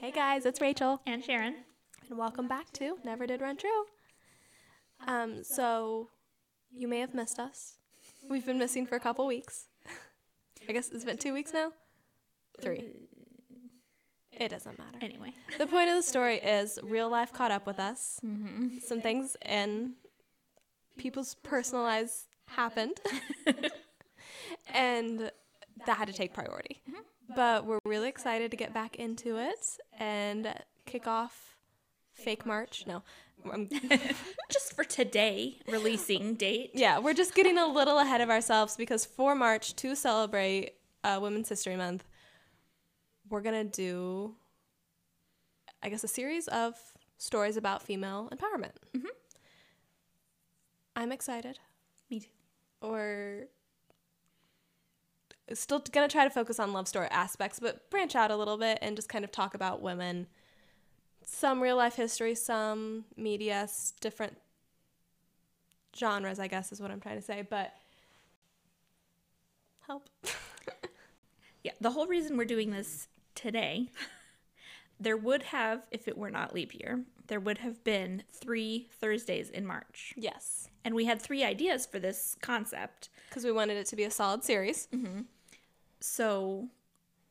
Hey guys, it's Rachel, And Sharon. and welcome back to Never Did Run True. Um, so you may have missed us. We've been missing for a couple weeks. I guess it's been two weeks now. Three. Uh, it doesn't matter. Anyway. The point of the story is real life caught up with us. Mm-hmm. Some things in people's personal lives happened, and that had to take priority. Mm-hmm. But we're really excited to get back into it and kick off fake March. No, Just for today, releasing date. yeah, we're just getting a little ahead of ourselves because for March to celebrate uh, Women's History Month, we're gonna do, I guess, a series of stories about female empowerment. I'm excited. Me too. Or still gonna try to focus on love story aspects, but branch out a little bit and just kind of talk about women. Some real life history, some media, different genres, I guess is what I'm trying to say, but help. Yeah, the whole reason we're doing this today, there would have, if it were not leap year, there would have been three Thursdays in March. yes, And we had three ideas for this concept. because we wanted it to be a solid series. Mm-hmm. So,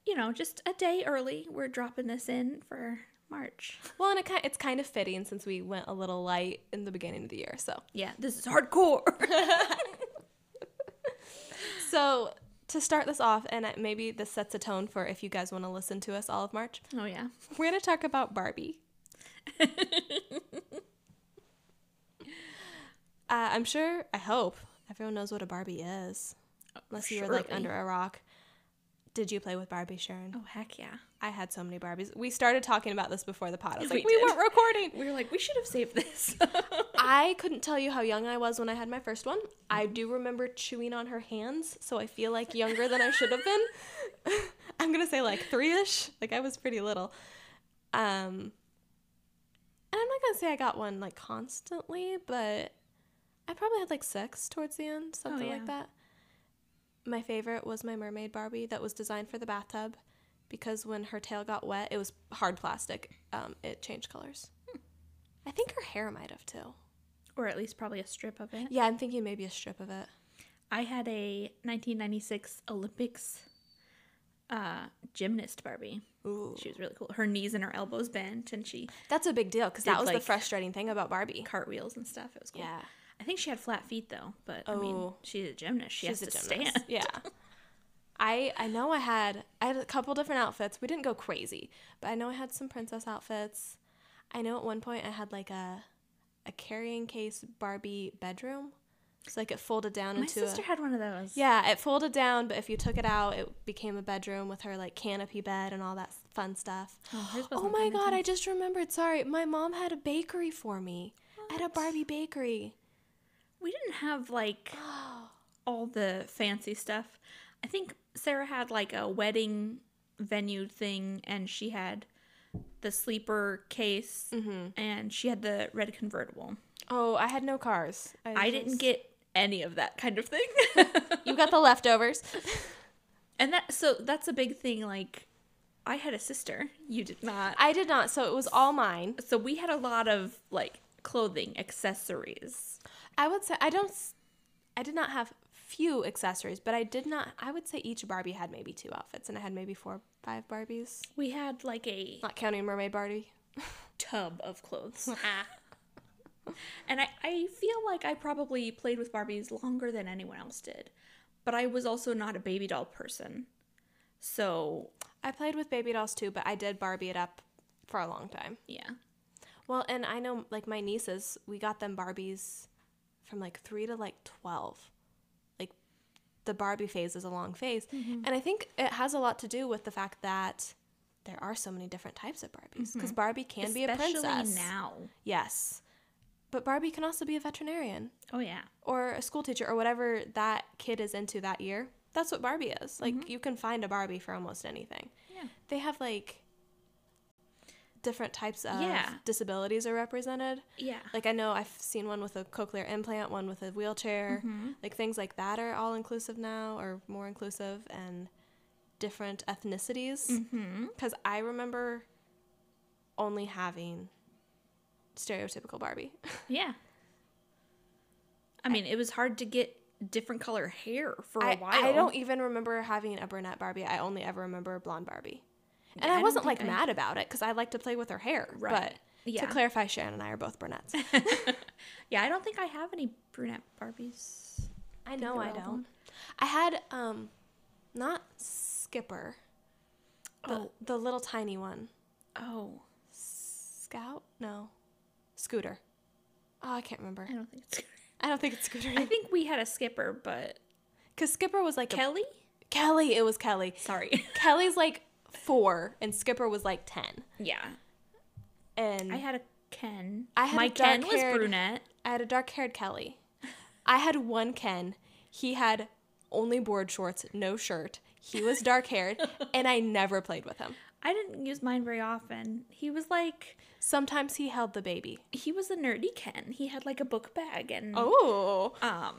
you know, just a day early, we're dropping this in for March. Well, and it it's kind of fitting since we went a little light in the beginning of the year, so. Yeah, this is hardcore. So to start this off, and maybe this sets a tone for if you guys want to listen to us all of March, oh, yeah. we're going to talk about Barbie. uh, I'm sure, I hope everyone knows what a Barbie is, unless you're like under a rock. Did you play with Barbie, Sharon? Oh, heck yeah. I had so many Barbies. We started talking about this before the pod. I was We like, we did. weren't recording. We were like, we should have saved this. I couldn't tell you how young I was when I had my first one. I do remember chewing on her hands, so I feel like younger than I should have been. I'm gonna say like three ish. Like I was pretty little. Um, and I'm not gonna say I got one like constantly, but I probably had like six towards the end, something yeah. like that. My favorite was my mermaid Barbie that was designed for the bathtub because when her tail got wet, it was hard plastic. Um, it changed colors. I think her hair might have too. or at least probably a strip of it. Yeah, I'm thinking maybe a strip of it. I had a 1996 Olympics uh, gymnast Barbie. Ooh. She was really cool. Her knees and her elbows bent, and she That's a big deal because that was the frustrating thing about Barbie. Cartwheels and stuff. It was cool. Yeah. I think she had flat feet though, but I mean, Oh. she's a gymnast. She has a to gymnast. stand. Yeah. I I know I had I had a couple different outfits. We didn't go crazy, but I know I had some princess outfits. I know at one point I had like a a carrying case Barbie bedroom. So like it folded down My into My sister a had one of those. Yeah, it folded down, but if you took it out, it became a bedroom with her like canopy bed and all that fun stuff. Oh, Oh my god, I just remembered. Sorry, my mom had a bakery for me. I had a Barbie bakery. We didn't have like all the fancy stuff. I think Sarah had like a wedding venue thing, and she had the sleeper case, Mm-hmm. and she had the red convertible. Oh, I had no cars. I didn't get any of that kind of thing. You got the leftovers. and that so that's a big thing like I had a sister, you did not. I did not, so it was all mine. so we had a lot of like clothing, accessories. I would say I don't. I did not have few accessories, but I did not. I would say each Barbie had maybe two outfits, and I had maybe four, five Barbies, We had like a not counting Mermaid Barbie. tub of clothes. Ah. and I, I feel like I probably played with Barbies longer than anyone else did. But I was also not a baby doll person. So, I played with baby dolls too, but I did Barbie it up for a long time. yeah. Well, and I know like my nieces, we got them Barbies from like three to like twelve. Like the Barbie phase is a long phase, mm-hmm. and I think it has a lot to do with the fact that there are so many different types of Barbies. Because mm-hmm. Barbie can be a princess now. yes, but Barbie can also be a veterinarian Oh, yeah. or a school teacher or whatever that kid is into that year. That's what Barbie is. Like mm-hmm. you can find a Barbie for almost anything. Yeah. They have like different types of Yeah. disabilities are represented. Yeah. Like I know I've seen one with a cochlear implant, one with a wheelchair. Like things like that are all inclusive now or more inclusive and different ethnicities. Mm-hmm. Cuz I remember only having stereotypical Barbie. Yeah. I mean, it was hard to get different color hair for a while. I don't even remember having a brunette Barbie. I only ever remember a blonde Barbie. And I I wasn't like I- mad about it because I like to play with her hair. Right. But Yeah. to clarify, Sharon and I are both brunettes. yeah, I don't think I have any brunette Barbies. I know I don't. I had um, not Skipper, the Oh. the little tiny one. Oh, Scout? No, Scooter. Oh, I can't remember. I don't think it's. I don't think it's Scooter. I think we had a skipper, but Because Skipper was like a- Kelly. Kelly. It was Kelly. Sorry. Kelly's like four, and Skipper was like ten. yeah, And I had a Ken. I had My a Ken was brunette. I had a dark haired Kelly. I had one Ken. He had only board shorts, no shirt. He was dark haired, and I never played with him. I didn't use mine very often. He was like Sometimes he held the baby. he was a nerdy Ken. He had like a book bag and Oh. um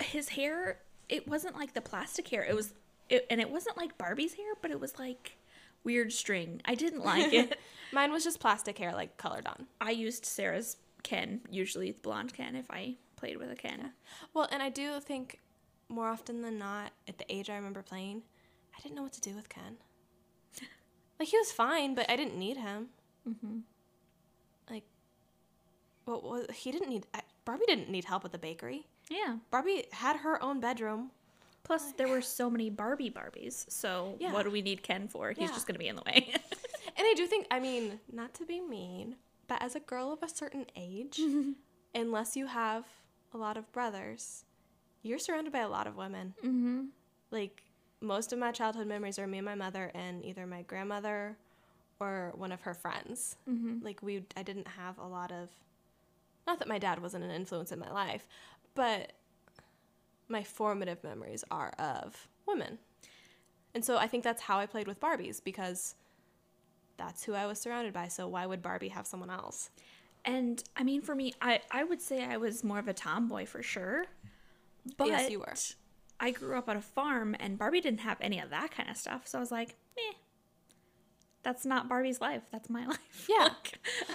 his hair it wasn't like the plastic hair. It was it, and it wasn't like Barbie's hair, but it was like weird string. I didn't like it. Mine was just plastic hair, like colored on. I used Sarah's Ken, usually the blonde Ken if I played with a Ken. Well, and I do think more often than not, at the age I remember playing, I didn't know what to do with Ken. Like, he was fine, but I didn't need him. Mm-hmm. Like, what was he didn't need. I, Barbie didn't need help with the bakery. Yeah. Barbie had her own bedroom. Plus, there were so many Barbie Barbies. So Yeah. what do we need Ken for? He's Yeah. just gonna be in the way. And I do think, I mean, not to be mean, but as a girl of a certain age, unless you have a lot of brothers, you're surrounded by a lot of women. mm-hmm. Like, most of my childhood memories are me and my mother and either my grandmother or one of her friends. Mm-hmm. Like, we, I didn't have a lot of, not that my dad wasn't an influence in my life, but my formative memories are of women. And so I think that's how I played with Barbies because that's who I was surrounded by. So why would Barbie have someone else? And I mean, for me, I I would say I was more of a tomboy for sure. But Yes, you were. I grew up on a farm, and Barbie didn't have any of that kind of stuff. So I was like, eh, that's not Barbie's life. That's my life. Yeah.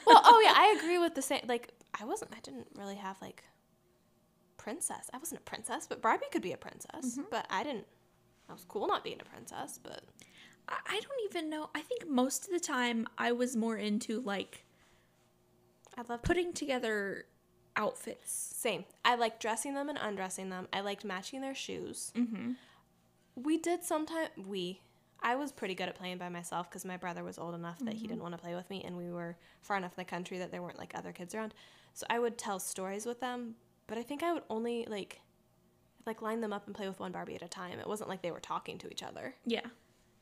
Well, oh yeah, I agree with the same. Like, I wasn't, I didn't really have like princess. I wasn't a princess, but Barbie could be a princess. But I didn't. I was cool not being a princess, but I I don't even know. I think most of the time I was more into like I love putting together outfits. Same. I liked dressing them and undressing them. I liked matching their shoes. Mm-hmm. We did sometimes. We. I was pretty good at playing by myself because my brother was old enough that he didn't want to play with me, and we were far enough in the country that there weren't like other kids around. So I would tell stories with them, but I think I would only like, like line them up and play with one Barbie at a time. It wasn't like they were talking to each other. Yeah.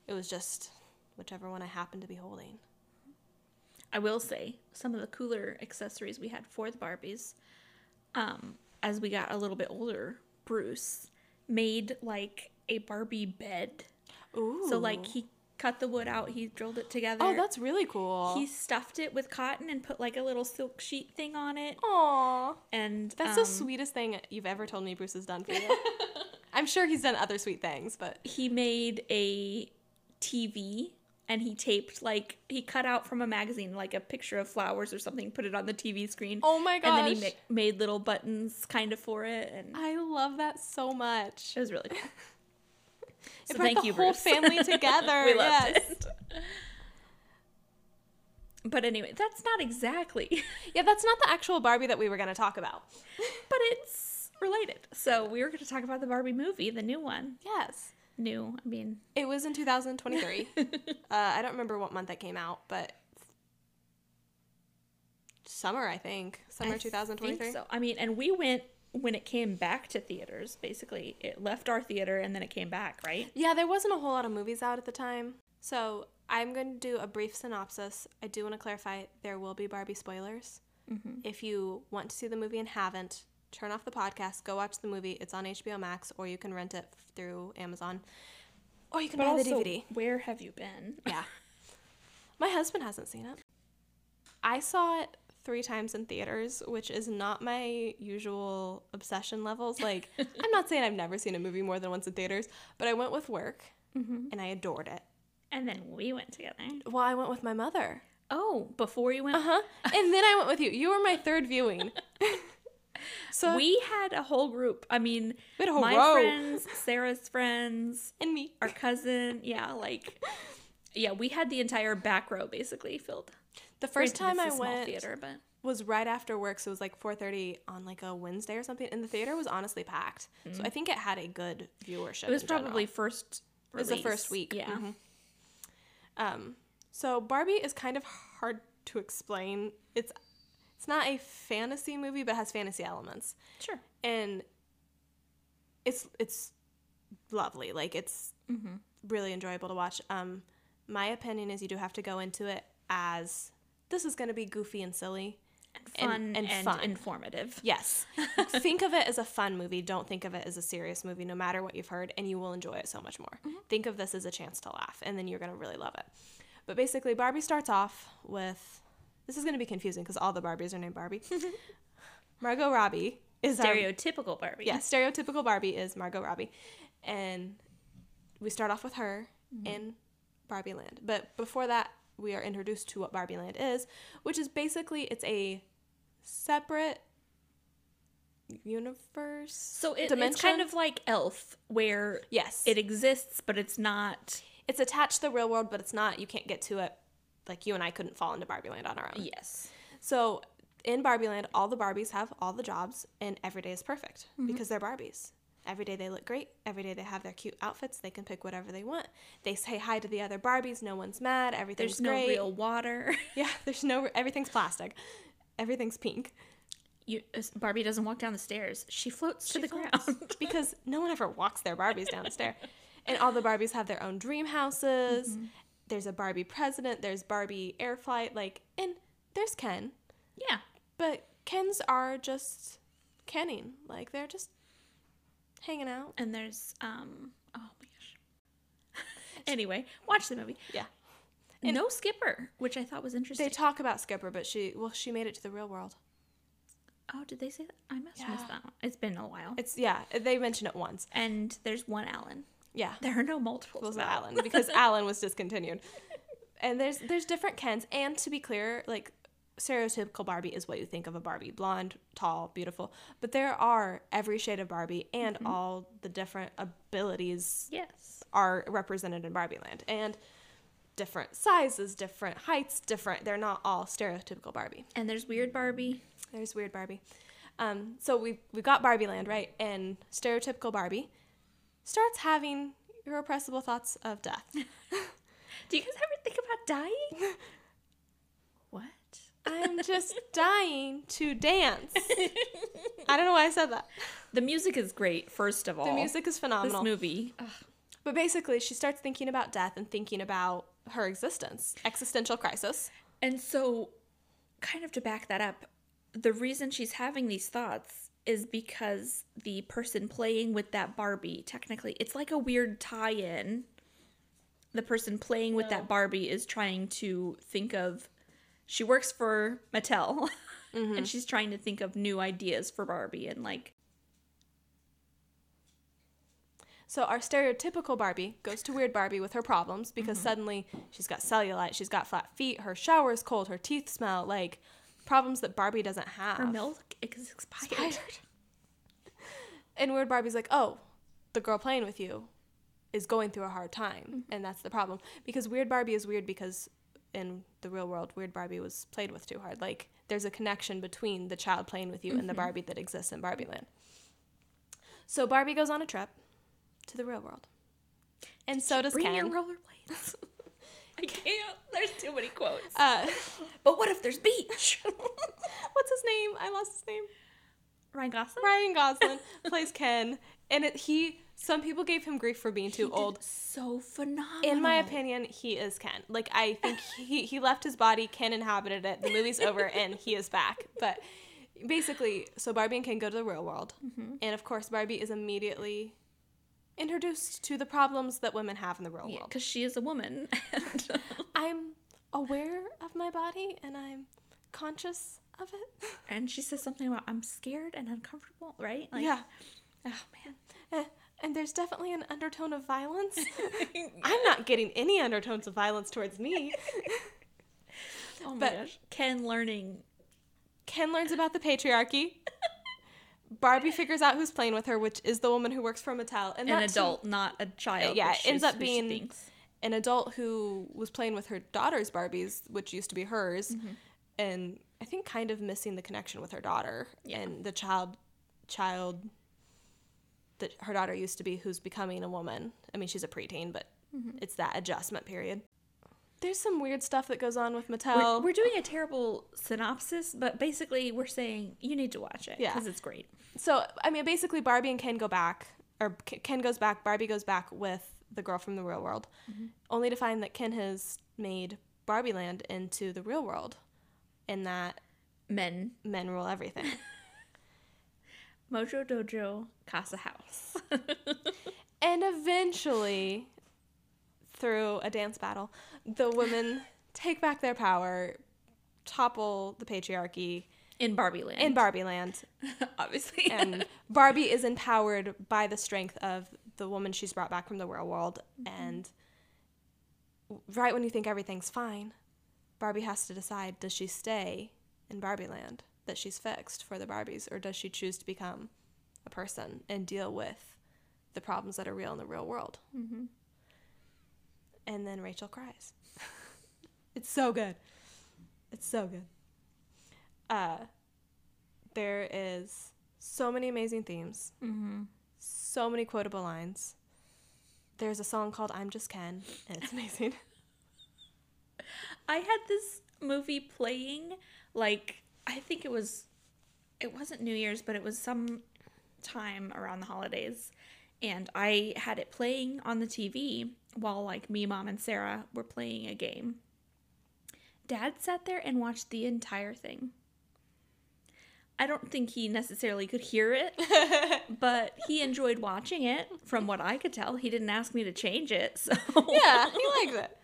It was just whichever one I happened to be holding. I will say some of the cooler accessories we had for the Barbies, um, as we got a little bit older, Bruce made like a Barbie bed. Ooh. So like he cut the wood out, he drilled it together. Oh, that's really cool. he stuffed it with cotton and put like a little silk sheet thing on it. Aw. And That's um, the sweetest thing you've ever told me Bruce has done for you. I'm sure he's done other sweet things, but he made a TV and he taped like he cut out from a magazine like a picture of flowers or something, put it on the TV screen. oh my gosh. and then he ma- made little buttons kind of for it, and I love that so much. it was really cool. It So brought thank the you, whole Bruce. family together. we loved yes. it. But anyway, that's not exactly, Yeah, that's not the actual Barbie that we were going to talk about. but it's related. So we were going to talk about the Barbie movie, the new one. Yes. New, I mean, It was in 2023. uh, I don't remember what month that came out, but summer, I think. Summer I 2023. think so. I mean, and we went when it came back to theaters. Basically, it left our theater and then it came back, right? Yeah, there wasn't a whole lot of movies out at the time. So I'm going to do a brief synopsis. I do want to clarify there will be Barbie spoilers. Mm-hmm. If you want to see the movie and haven't, turn off the podcast, go watch the movie. It's on HBO Max, or you can rent it through Amazon, or you can But buy the DVD. where have you been? Yeah. My husband hasn't seen it. I saw it three times in theaters, which is not my usual obsession levels. Like, I'm not saying I've never seen a movie more than once in theaters, but I went with work Mm-hmm. and I adored it. And then we went together. Well, I went with my mother. Oh, before you went, Uh huh. And then I went with you. You were my third viewing. so we had a whole group. I mean, We had a whole my row. friends, Sarah's friends, and me. our cousin. Yeah, like, yeah, we had the entire back row basically filled. The first Granted, time I I a small went theater, but was right after work, so it was like 4:30 on like a Wednesday or something, and the theater was honestly packed. So I think it had a good viewership. It was in general. probably first. it was the first week. Yeah. Mhm. Um, so Barbie is kind of hard to explain. It's it's not a fantasy movie, but has fantasy elements, Sure. and it's it's lovely. Like it's Mm-hmm. really enjoyable to watch. Um, my opinion is you do have to go into it as this is going to be goofy and silly. Fun And- and, and fun. informative. Yes. think of it as a fun movie. Don't think of it as a serious movie, no matter what you've heard, and you will enjoy it so much more. Mm-hmm. Think of this as a chance to laugh, and then you're going to really love it. But basically, Barbie starts off with this is going to be confusing because all the Barbies are named Barbie. Margot Robbie is our Stereotypical Barbie. yeah, stereotypical Barbie is Margot Robbie. And we start off with her mm-hmm. in Barbie Land. But before that, we are introduced to what Barbie Land is, which is basically it's a separate universe. So it, it's kind of like Elf, where Yes. it exists, but it's not. it's attached to the real world, but it's not you can't get to it like you and I couldn't fall into Barbie Land on our own. Yes. So in Barbie Land, all the Barbies have all the jobs, and every day is perfect mm-hmm. because they're Barbies. Every day they look great. Every day they have their cute outfits. They can pick whatever they want. They say hi to the other Barbies. No one's mad. Everything's There's no real water. Yeah, there's no. Everything's plastic. Everything's pink. You, Barbie doesn't walk down the stairs. She floats to the floats. ground. because no one ever walks their Barbies down a stair. And all the Barbies have their own dream houses. Mm-hmm. There's a Barbie president. There's Barbie air flight. Like, and there's Ken. yeah. But Kens are just kenning. Like they're just hanging out. And there's um. Oh my gosh. anyway, watch the movie. Yeah. no Skipper, which I thought was interesting. They talk about Skipper, but she well, she made it to the real world. oh, did they say that? I must have missed that one. It's been a while. It's yeah, they mention it once. And there's one Allan. Yeah. There are no multiples. of Allan because Allan was discontinued. And there's there's different Kens, and to be clear, like stereotypical Barbie is what you think of a Barbie: blonde, tall, beautiful. But there are every shade of Barbie, and all the different abilities Yes. are represented in Barbie Land, and different sizes, different heights, different. They're not all stereotypical Barbie. And there's weird Barbie. There's weird Barbie. Um, so we we got Barbie Land right, and stereotypical Barbie starts having irrepressible thoughts of death. Do you guys ever think about dying? I'm just dying to dance. I don't know why I said that. The music is great, first of all. The music is phenomenal. This movie. But basically, she starts thinking about death and thinking about her existence, existential crisis. And so, kind of to back that up, the reason she's having these thoughts is because the person playing with that Barbie, technically, it's like a weird tie in. The person playing with that Barbie is trying to think of. She works for Mattel, mm-hmm. and she's trying to think of new ideas for Barbie and like. So our stereotypical Barbie goes to weird Barbie with her problems because mm-hmm. suddenly she's got cellulite, she's got flat feet, her shower is cold, her teeth smell like problems that Barbie doesn't have. Her milk is expired. Expired. And weird Barbie's like, oh, the girl playing with you is going through a hard time, mm-hmm. and that's the problem. Because weird Barbie is weird because in the real world, weird Barbie was played with too hard. Like there's a connection between the child playing with you and the Barbie that exists in Barbie Land. So Barbie goes on a trip to the real world, and so does Bring Ken. your rollerblades. I can't. There's too many quotes. uh, But what if there's beach? what's his name? I lost his name. Ryan Gosling. Ryan Gosling plays Ken, and it, he. Some people gave him grief for being too old. So phenomenal. In my opinion, he is Ken. Like I think he he left his body, Ken inhabited it. The movie's over and he is back. But basically, so Barbie and Ken go to the real world. Mm-hmm. And of course, Barbie is immediately introduced to the problems that women have in the real Yeah, world. because she is a woman. And I'm aware of my body and I'm conscious of it. and she says something about I'm scared and uncomfortable, right? Like, yeah. Oh man. Eh, And there's definitely an undertone of violence. I'm not getting any undertones of violence towards me. Oh my But- gosh. Ken learning. Ken learns about the patriarchy. Barbie figures out who's playing with her, which is the woman who works for Mattel, and An adult, not a child. Yeah, it ends up being- an adult who was playing with her daughter's Barbies, which used to be hers, Mm-hmm. and I think kind of missing the connection with her daughter Yeah. and the child, child that her daughter used to be, who's becoming a woman. I mean, she's a preteen, but Mm-hmm. it's that adjustment period. There's some weird stuff that goes on with We're, Mattel. we're doing a terrible synopsis, but basically we're saying you need to watch it Yeah. because it's great. so, I mean, basically, Barbie and Ken go back, or Ken goes back, Barbie goes back with the girl from the real world, Mm-hmm. only to find that Ken has made Barbie Land into the real world, and that Men, men rule everything. Mojo Dojo, Casa House. and eventually, through a dance battle, the women take back their power, topple the patriarchy in Barbie Land. in Barbie Land, obviously. and Barbie is empowered by the strength of the woman she's brought back from the real world. Mm-hmm. And right when you think everything's fine, Barbie has to decide does she stay in Barbie Land that she's fixed for the Barbies, or does she choose to become a person and deal with the problems that are real in the real world? mm-hmm. And then Rachel cries. it's so good. It's so good. Uh, there is so many amazing themes, Mm-hmm. so many quotable lines. There's a song called I'm Just Ken, and it's amazing. I had this movie playing like I think it was it wasn't New Year's, but it was some time around the holidays. And I had it playing on the TV while like me, mom, and Sarah were playing a game. Dad sat there and watched the entire thing. I don't think he necessarily could hear it, but he enjoyed watching it from what I could tell. He didn't ask me to change it, so yeah, he likes it.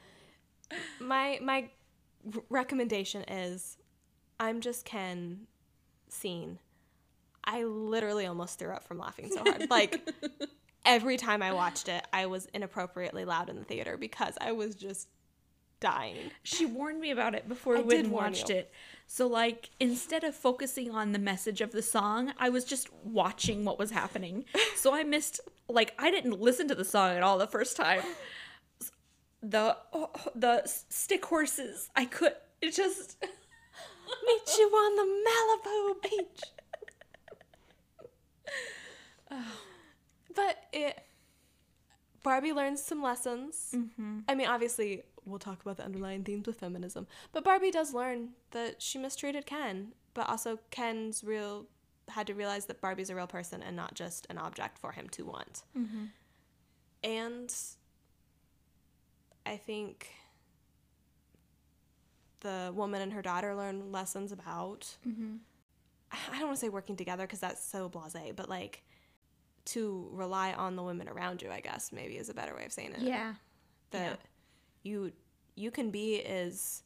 My my recommendation is I'm Just Ken scene. I literally almost threw up from laughing so hard. Like every time I watched it, I was inappropriately loud in the theater because I was just dying. She warned me about it before I we went did and warn watched you. it. So like instead of focusing on the message of the song, I was just watching what was happening. So I missed like I didn't listen to the song at all the first time. The oh, the stick horses, I could it just Meet you on the Malibu beach. but it Barbie learns some lessons. Mm-hmm. I mean, obviously, we'll talk about the underlying themes with feminism, but Barbie does learn that she mistreated Ken, but also Ken's real had to realize that Barbie's a real person and not just an object for him to want. Mm-hmm. And I think the woman and her daughter learn lessons about mm-hmm. I don't want to say working together because that's so blasé, but like to rely on the women around you, I guess maybe is a better way of saying it. yeah. That you you can be as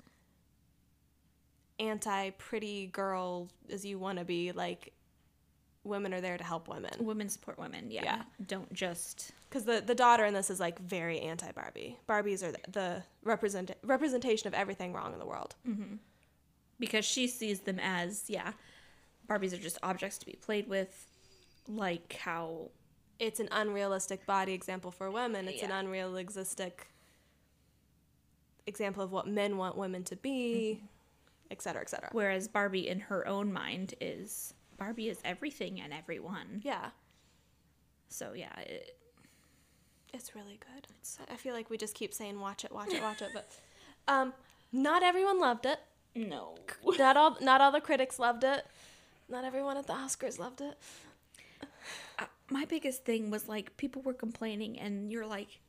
anti pretty girl as you want to be. Like women are there to help women Women support women. Yeah. Yeah. Don't just because the the daughter in this is like very anti Barbie. Barbies are the, the represent representation of everything wrong in the world. Mm-hmm. because she sees them as yeah, Barbies are just objects to be played with like how it's an unrealistic body example for women. It's an unrealistic example of what men want women to be, mm-hmm. et cetera, et cetera. Whereas Barbie, in her own mind, is Barbie is everything and everyone. Yeah, So yeah, it, it's really good. It's, I feel like we just keep saying watch it, watch it, watch it, but um, not everyone loved it. no. Not all, not all the critics loved it. Not everyone at the Oscars loved it. Uh, my biggest thing was like people were complaining, and you're like,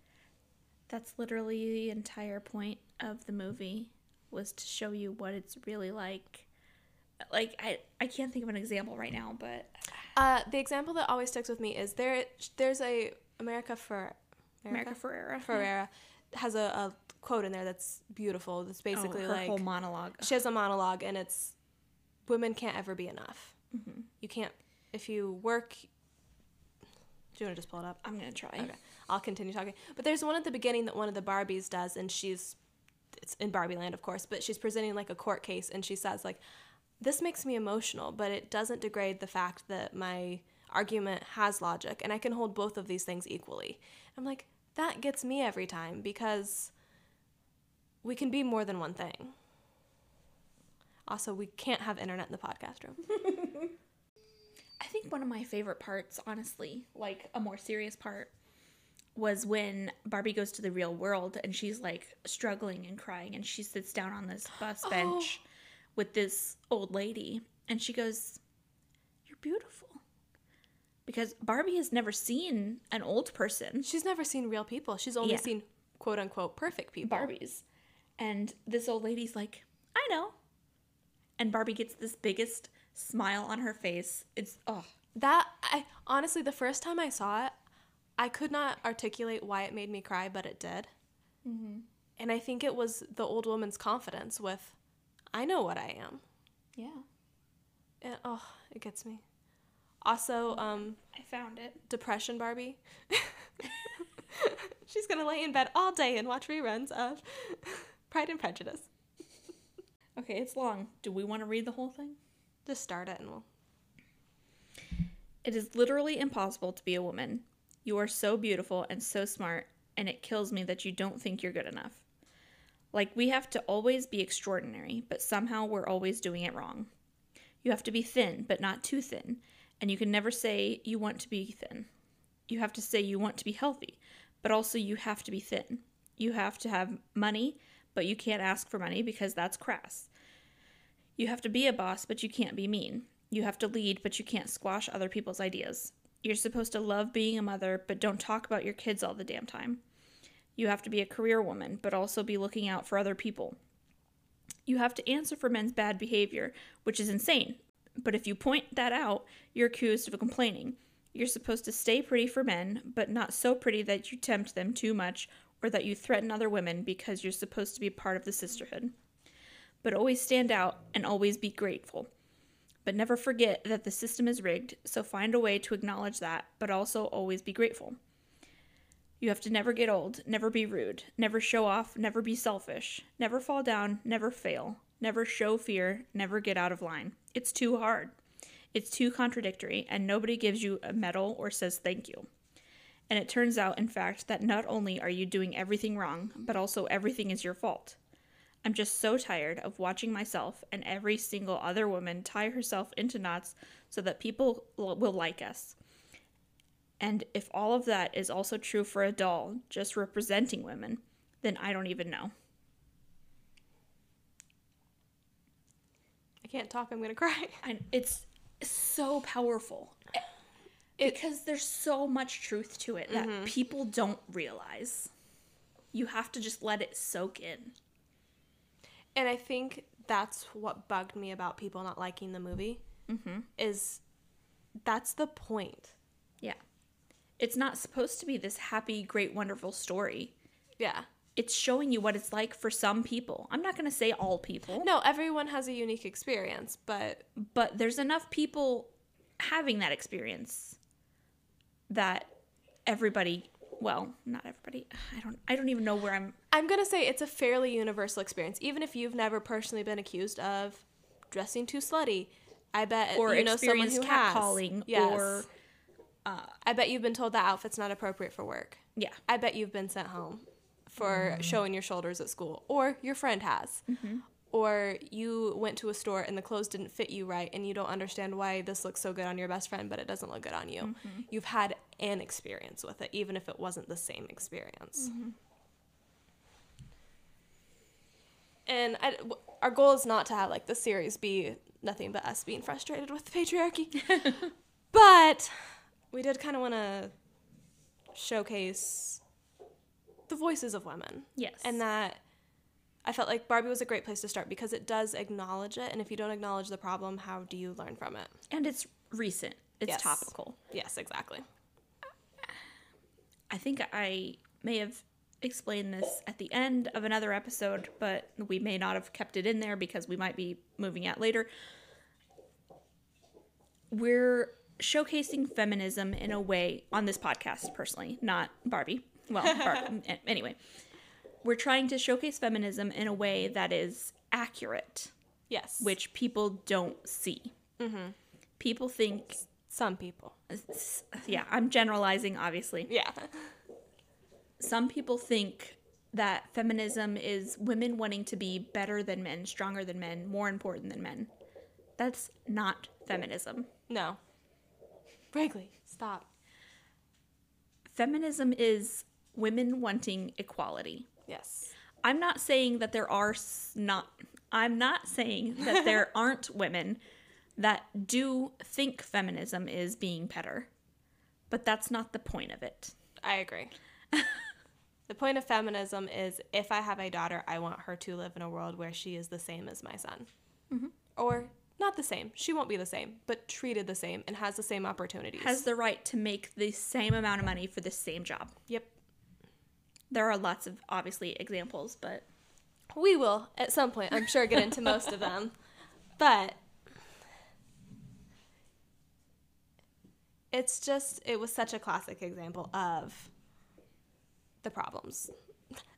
that's literally the entire point of the movie was to show you what it's really like. Like I, I can't think of an example right now, but Uh, the example that always sticks with me is there. There's a America for America Ferrera. Ferrera has a, a quote in there that's beautiful. That's basically oh, her like whole monologue. she has a monologue, and it's women can't ever be enough. Mm-hmm. You can't if you work. Do you want to just pull it up? I'm gonna try. Okay, I'll continue talking. But there's one at the beginning that one of the Barbies does, and she's it's in Barbie Land, of course, but she's presenting like a court case, and she says like, "This makes me emotional, but it doesn't degrade the fact that my argument has logic, and I can hold both of these things equally." I'm like, that gets me every time because we can be more than one thing. Also, we can't have internet in the podcast room. I think one of my favorite parts, honestly, like a more serious part, was when Barbie goes to the real world and she's like struggling and crying and she sits down on this bus oh. bench with this old lady and she goes, You're beautiful. Because Barbie has never seen an old person, She's never seen real people. She's only Yeah. seen quote unquote perfect people. Barbies. And this old lady's like, I know. And Barbie gets this biggest smile on her face. It's, oh, That I honestly the first time I saw it, I could not articulate why it made me cry, but it did. Mm-hmm. And I think it was the old woman's confidence with, I know what I am. yeah. And, oh, it gets me. Also, um, I found it. depression Barbie. She's gonna lay in bed all day and watch reruns of Pride and Prejudice. Okay, it's long. Do we want to read the whole thing? Just start it and we'll. It is literally impossible to be a woman. You are so beautiful and so smart, and it kills me that you don't think you're good enough. Like, we have to always be extraordinary, but somehow we're always doing it wrong. You have to be thin, but not too thin, and you can never say you want to be thin. You have to say you want to be healthy, but also you have to be thin. You have to have money, but you can't ask for money because that's crass. You have to be a boss, but you can't be mean. You have to lead, but you can't squash other people's ideas. You're supposed to love being a mother, but don't talk about your kids all the damn time. You have to be a career woman, but also be looking out for other people. You have to answer for men's bad behavior, which is insane. But if you point that out, you're accused of complaining. You're supposed to stay pretty for men, but not so pretty that you tempt them too much or that you threaten other women because you're supposed to be part of the sisterhood. But always stand out and always be grateful. But never forget that the system is rigged, so find a way to acknowledge that, but also always be grateful. You have to never get old, never be rude, never show off, never be selfish, never fall down, never fail, never show fear, never get out of line. It's too hard. It's too contradictory, and nobody gives you a medal or says thank you. And it turns out, in fact, that not only are you doing everything wrong, but also everything is your fault. I'm just so tired of watching myself and every single other woman tie herself into knots so that people will like us. And if all of that is also true for a doll just representing women, then I don't even know. I can't talk. I'm gonna cry. And it's so powerful. because there's so much truth to it that people don't realize. You have to just let it soak in. And I think that's what bugged me about people not liking the movie. Mm-hmm. Is that's the point. Yeah. It's not supposed to be this happy, great, wonderful story. Yeah. It's showing you what it's like for some people. I'm not going to say all people, No, everyone has a unique experience, but but there's enough people having that experience that everybody, well, not everybody. I don't I don't even know where I'm I'm gonna say it's a fairly universal experience. Even if you've never personally been accused of dressing too slutty, I bet or you know someone who catcalling Yes. or I bet you've been told that outfit's not appropriate for work. yeah. I bet you've been sent home for showing your shoulders at school, or your friend has. Mm-hmm. Or you went to a store and the clothes didn't fit you right, and you don't understand why this looks so good on your best friend, but it doesn't look good on you. Mm-hmm. You've had an experience with it, even if it wasn't the same experience. Mm-hmm. And I, w- our goal is not to have like the series be nothing but us being frustrated with the patriarchy. but we did kind of want to showcase the voices of women. Yes. And that I felt like Barbie was a great place to start because it does acknowledge it. And if you don't acknowledge the problem, how do you learn from it? and it's recent. It's Yes. topical. Yes, exactly. I think I may have explained this at the end of another episode, but we may not have kept it in there because we might be moving out later. We're showcasing feminism in a way on this podcast, personally, not Barbie. Well, anyway, we're trying to showcase feminism in a way that is accurate, Yes. which people don't see. Mhm. People think, some people. yeah, I'm generalizing, obviously. Yeah. Some people think that feminism is women wanting to be better than men, stronger than men, more important than men. That's not feminism. No. Wrigley, stop. Feminism is women wanting equality. Yes. I'm not saying that there are s- not I'm not saying that there aren't women that do think feminism is being better. But that's not the point of it. I agree. the point of feminism is if I have a daughter, I want her to live in a world where she is the same as my son. Mm-hmm. Or not the same. She won't be the same, but treated the same and has the same opportunities. Has the right to make the same amount of money for the same job. yep. There are lots of obviously examples, but We will at some point, I'm sure, get into most of them. But it's just, it was such a classic example of the problems.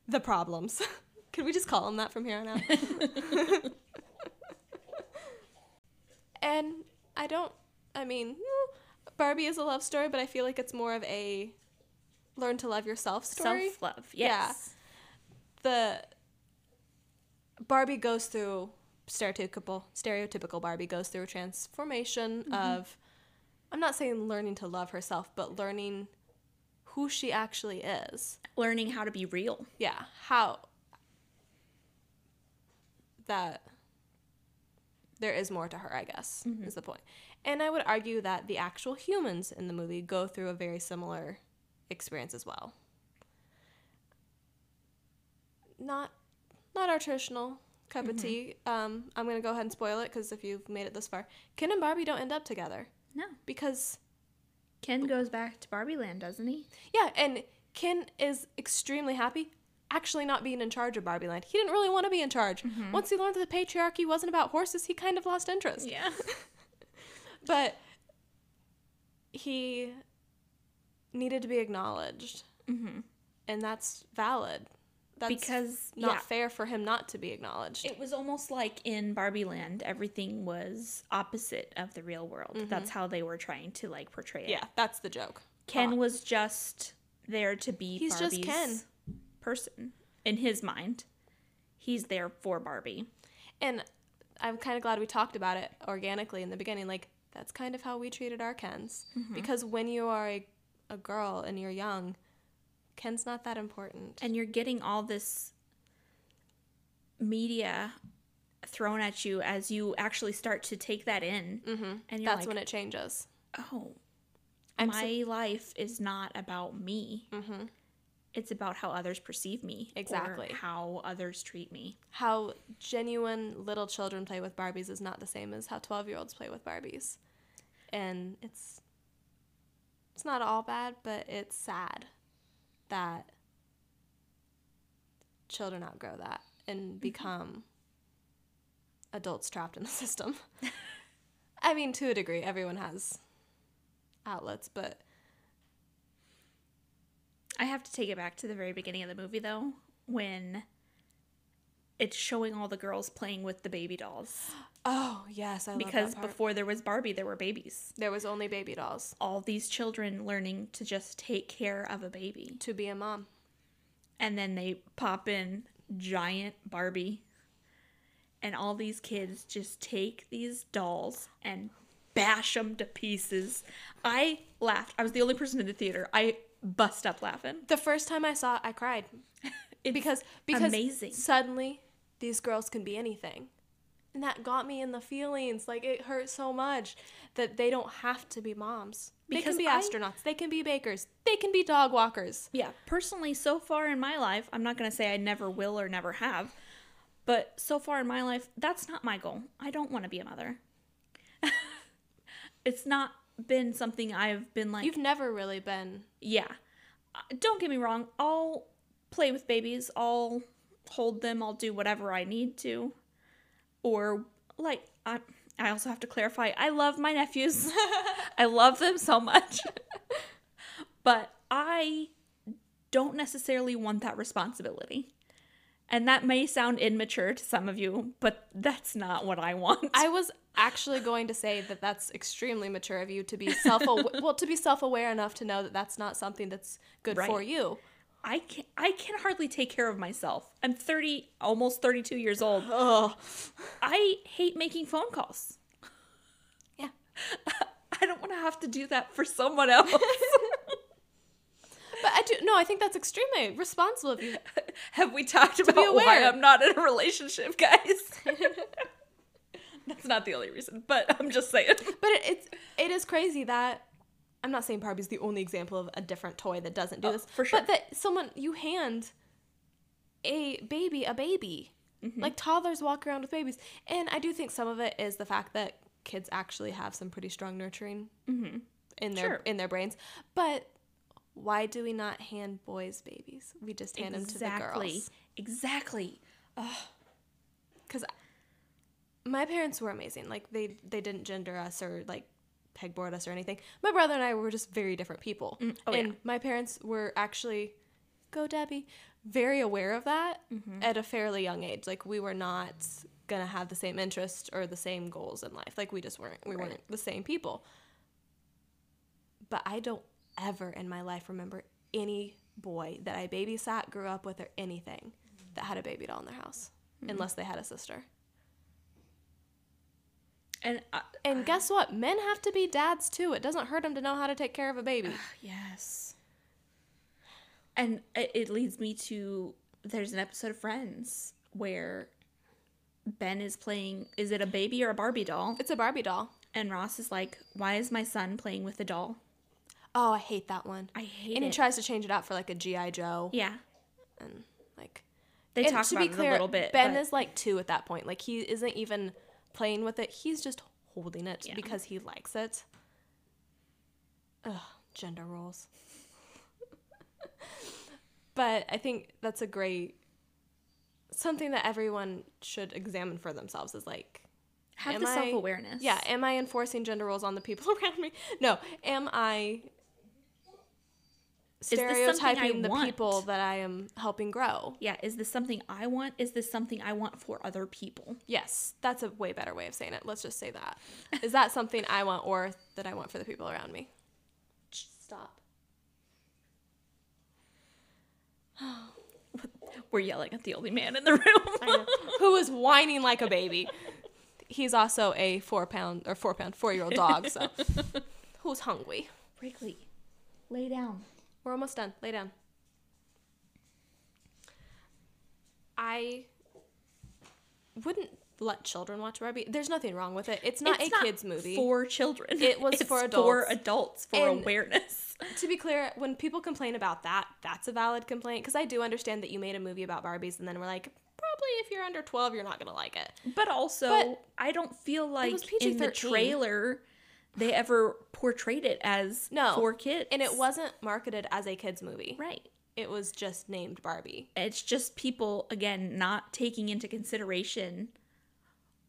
The problems. Could we just call them that from here on out? and I don't, I mean, mm, Barbie is a love story, but I feel like it's more of a learn to love yourself story self-love. Yeah. Yes. the Barbie goes through stereotypical stereotypical Barbie goes through a transformation mm-hmm. of I'm not saying learning to love herself, but learning who she actually is. Learning how to be real. Yeah, how that there is more to her, I guess, mm-hmm. is the point. And I would argue that the actual humans in the movie go through a very similar experience as well. Not not our traditional cup of tea. Um, I'm gonna go ahead and spoil it because if you've made it this far, Ken and Barbie don't end up together No. because Ken goes back to Barbie Land, doesn't he? Yeah, and Ken is extremely happy actually not being in charge of Barbie Land. He didn't really want to be in charge. Once he learned that the patriarchy wasn't about horses, he kind of lost interest. Yeah. But he needed to be acknowledged. mm-hmm. And that's valid. That's Because not yeah, fair for him not to be acknowledged. It was almost like in Barbie Land, everything was opposite of the real world. That's how they were trying to like portray it. yeah, that's the joke. Ken was just there to be He's Barbie's just Ken. person in his mind. He's there for Barbie. And I'm kind of glad we talked about it organically in the beginning. Like, that's kind of how we treated our Kens. Because when you are a, a girl and you're young, Ken's not that important. And you're getting all this media thrown at you as you actually start to take that in. Mm-hmm. And you're That's like, when it changes. oh, I'm my so- life is not about me. Mm-hmm. It's about how others perceive me. or Exactly. how others treat me. How genuine little children play with Barbies is not the same as how 12 year olds play with Barbies. And it's it's not all bad, but it's sad that children outgrow that and mm-hmm. become adults trapped in the system. I mean, to a degree, everyone has outlets, but I have to take it back to the very beginning of the movie though, when it's showing all the girls playing with the baby dolls. oh yes, I love because before there was Barbie, there were babies. there was only baby dolls All these children learning to just take care of a baby. to be a mom. And then they pop in giant Barbie. And all these kids just take these dolls and bash them to pieces. I laughed. I was the only person in the theater. I bust up laughing. The first time I saw it, I cried because because amazing. suddenly these girls can be anything, and that got me in the feelings. Like it hurt so much that they don't have to be moms. They can be I- astronauts. They can be bakers. They can be dog walkers. Yeah, personally, so far in my life, I'm not going to say I never will or never have, but so far in my life, that's not my goal. I don't want to be a mother. it's not been something I've been like, You've never really been. yeah. Uh, Don't get me wrong, I'll play with babies, I'll hold them, I'll do whatever I need to. Or, like, I, I also have to clarify, I love my nephews. I love them so much. but I don't necessarily want that responsibility. And that may sound immature to some of you, but that's not what I want. I was actually going to say that that's extremely mature of you to be self well to be self-aware enough to know that that's not something that's good for you. I can I can hardly take care of myself. I'm 30, almost 32 years old. Oh, I hate making phone calls. yeah. I don't want to have to do that for someone else. But I do no, I think that's extremely responsible of you. Have we talked about why. I'm not in a relationship, guys? That's not the only reason, but I'm just saying. But it, it's it is crazy that I'm not saying Barbie's the only example of a different toy that doesn't do Oh, this, for sure. But that someone you hand a baby a baby, Mm-hmm. like toddlers walk around with babies, and I do think some of it is the fact that kids actually have some pretty strong nurturing in their Mm-hmm. Sure. in their brains. But why do we not hand boys babies? We just hand them to the Exactly. girls. Exactly. because my parents were amazing. Like they they didn't gender us or like pegboard us or anything. My brother and I were just very different people, oh, and yeah. my parents were actually, go Debbie, very aware of that Mm-hmm. at a fairly young age. Like we were not gonna have the same interest or the same goals in life. Like we just weren't. We Right. weren't the same people. But I don't ever in my life remember any boy that I babysat, grew up with, or anything that had a baby doll in their house, Mm-hmm. unless they had a sister. And uh, And guess what? Men have to be dads too. It doesn't hurt them to know how to take care of a baby. yes. And it, it leads me to there's an episode of Friends where Ben is playing is it a baby or a Barbie doll? It's a Barbie doll. And Ross is like, "Why is my son playing with a doll?" Oh, I hate that one. I hate and he tries to change it out for like a GI Joe yeah. and like. They and talk to about be it a little bit. Ben but- is like two at that point. Like he isn't even playing with it. He's just holding it Yeah. because he likes it. Ugh, gender roles. but I think that's a great something that everyone should examine for themselves is like have the self awareness. Yeah, am I enforcing gender roles on the people around me? No, am I this something I stereotyping the want? people that I am helping grow? Yeah. Is this something I want? Is this something I want for other people? Yes, that's a way better way of saying it. Let's just say that. Is that something I want or that I want for the people around me? Stop. We're yelling at the only man in the room. Who is whining like a baby? He's also a four pound or four pound four year old dog. So who's hungry? Wrigley, lay down. We're almost done. Lay down. I wouldn't let children watch Barbie. There's nothing wrong with it. It's not It's a kids movie. for children. It was It's for adults. For adults. adults for And- awareness. to be clear, when people complain about that, that's a valid complaint because I do understand that you made a movie about Barbies and then we're like, probably if you're under 12, you're not going to like it. But also, But I don't feel like in the trailer they ever portrayed it as No. for kids. And it wasn't marketed as a kids movie. right. It was just named Barbie. It's just people again not taking into consideration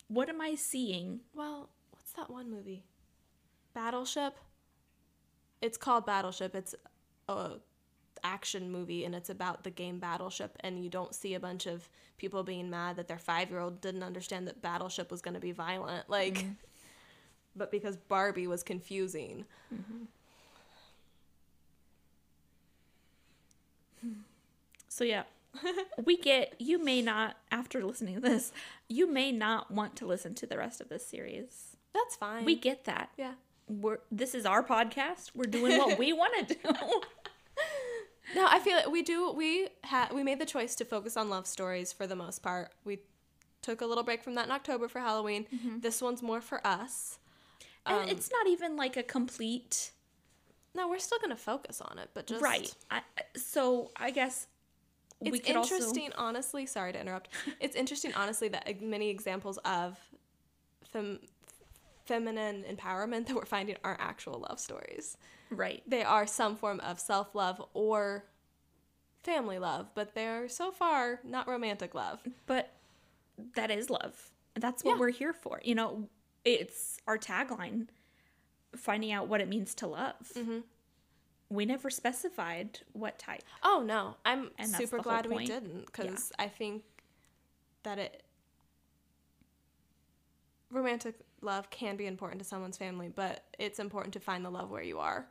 what am I seeing? Well, what's that one movie? Battleship. It's called Battleship. It's a action movie and it's about the game Battleship and you don't see a bunch of people being mad that their 5-year-old didn't understand that Battleship was going to be violent like mm-hmm. But because Barbie was confusing. Mm-hmm. So yeah. we get you may not after listening to this, you may not want to listen to the rest of this series. That's fine. We get that. yeah. We're this is our podcast. We're doing what we want to do. No, I feel like we do. We had we made the choice to focus on love stories for the most part. We took a little break from that in October for Halloween. Mm-hmm. This one's more for us. And Um, it's not even like a complete No, we're still gonna focus on it, but just right. I, so I guess It's we could also interesting, honestly. Sorry to interrupt. It's interesting, honestly, that many examples of fem- feminine empowerment that we're finding aren't actual love stories. right. They are some form of self love or family love, but they're so far not romantic love. But that is love. That's what Yeah. we're here for. You know, it's our tagline finding out what it means to love. Mm-hmm. we never specified what type. Oh no, I'm And super glad we didn't because I think that it romantic love can be important to someone's family, but it's important to find the love where you are.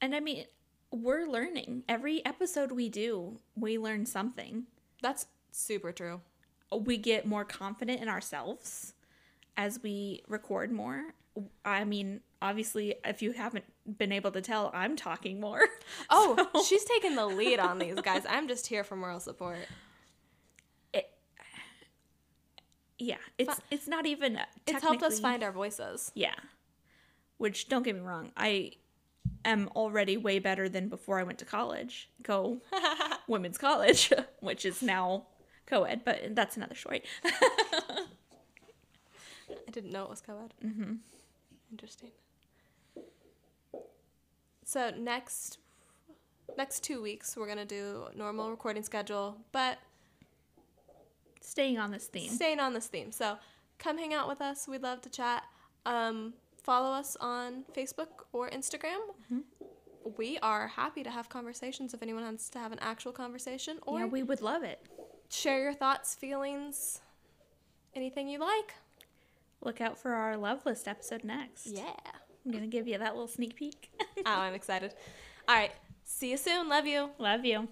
And I mean, we're learning. Every episode we do, we learn something. That's super true. We get more confident in ourselves as we record more. I mean, obviously, if you haven't been able to tell, I'm talking more. Oh, So- she's taking the lead on these guys. I'm just here for moral support. It, yeah, it's it's not even. It's helped us find our voices. Yeah. Which don't get me wrong, I am already way better than before I went to college. Go women's college, which is now co-ed, but that's another story. Didn't know it was co-ed. Mm-hmm. Interesting. So next next two weeks we're gonna do normal recording schedule, but Staying on this theme. staying on this theme. So come hang out with us. We'd love to chat. Um, follow us on Facebook or Instagram. We are happy to have conversations if anyone wants to have an actual conversation or yeah, we would love it. share your thoughts, feelings, anything you like. Look out for our love list episode next. Yeah. I'm gonna give you that little sneak peek. oh, I'm excited. All right. See you soon. Love you. love you.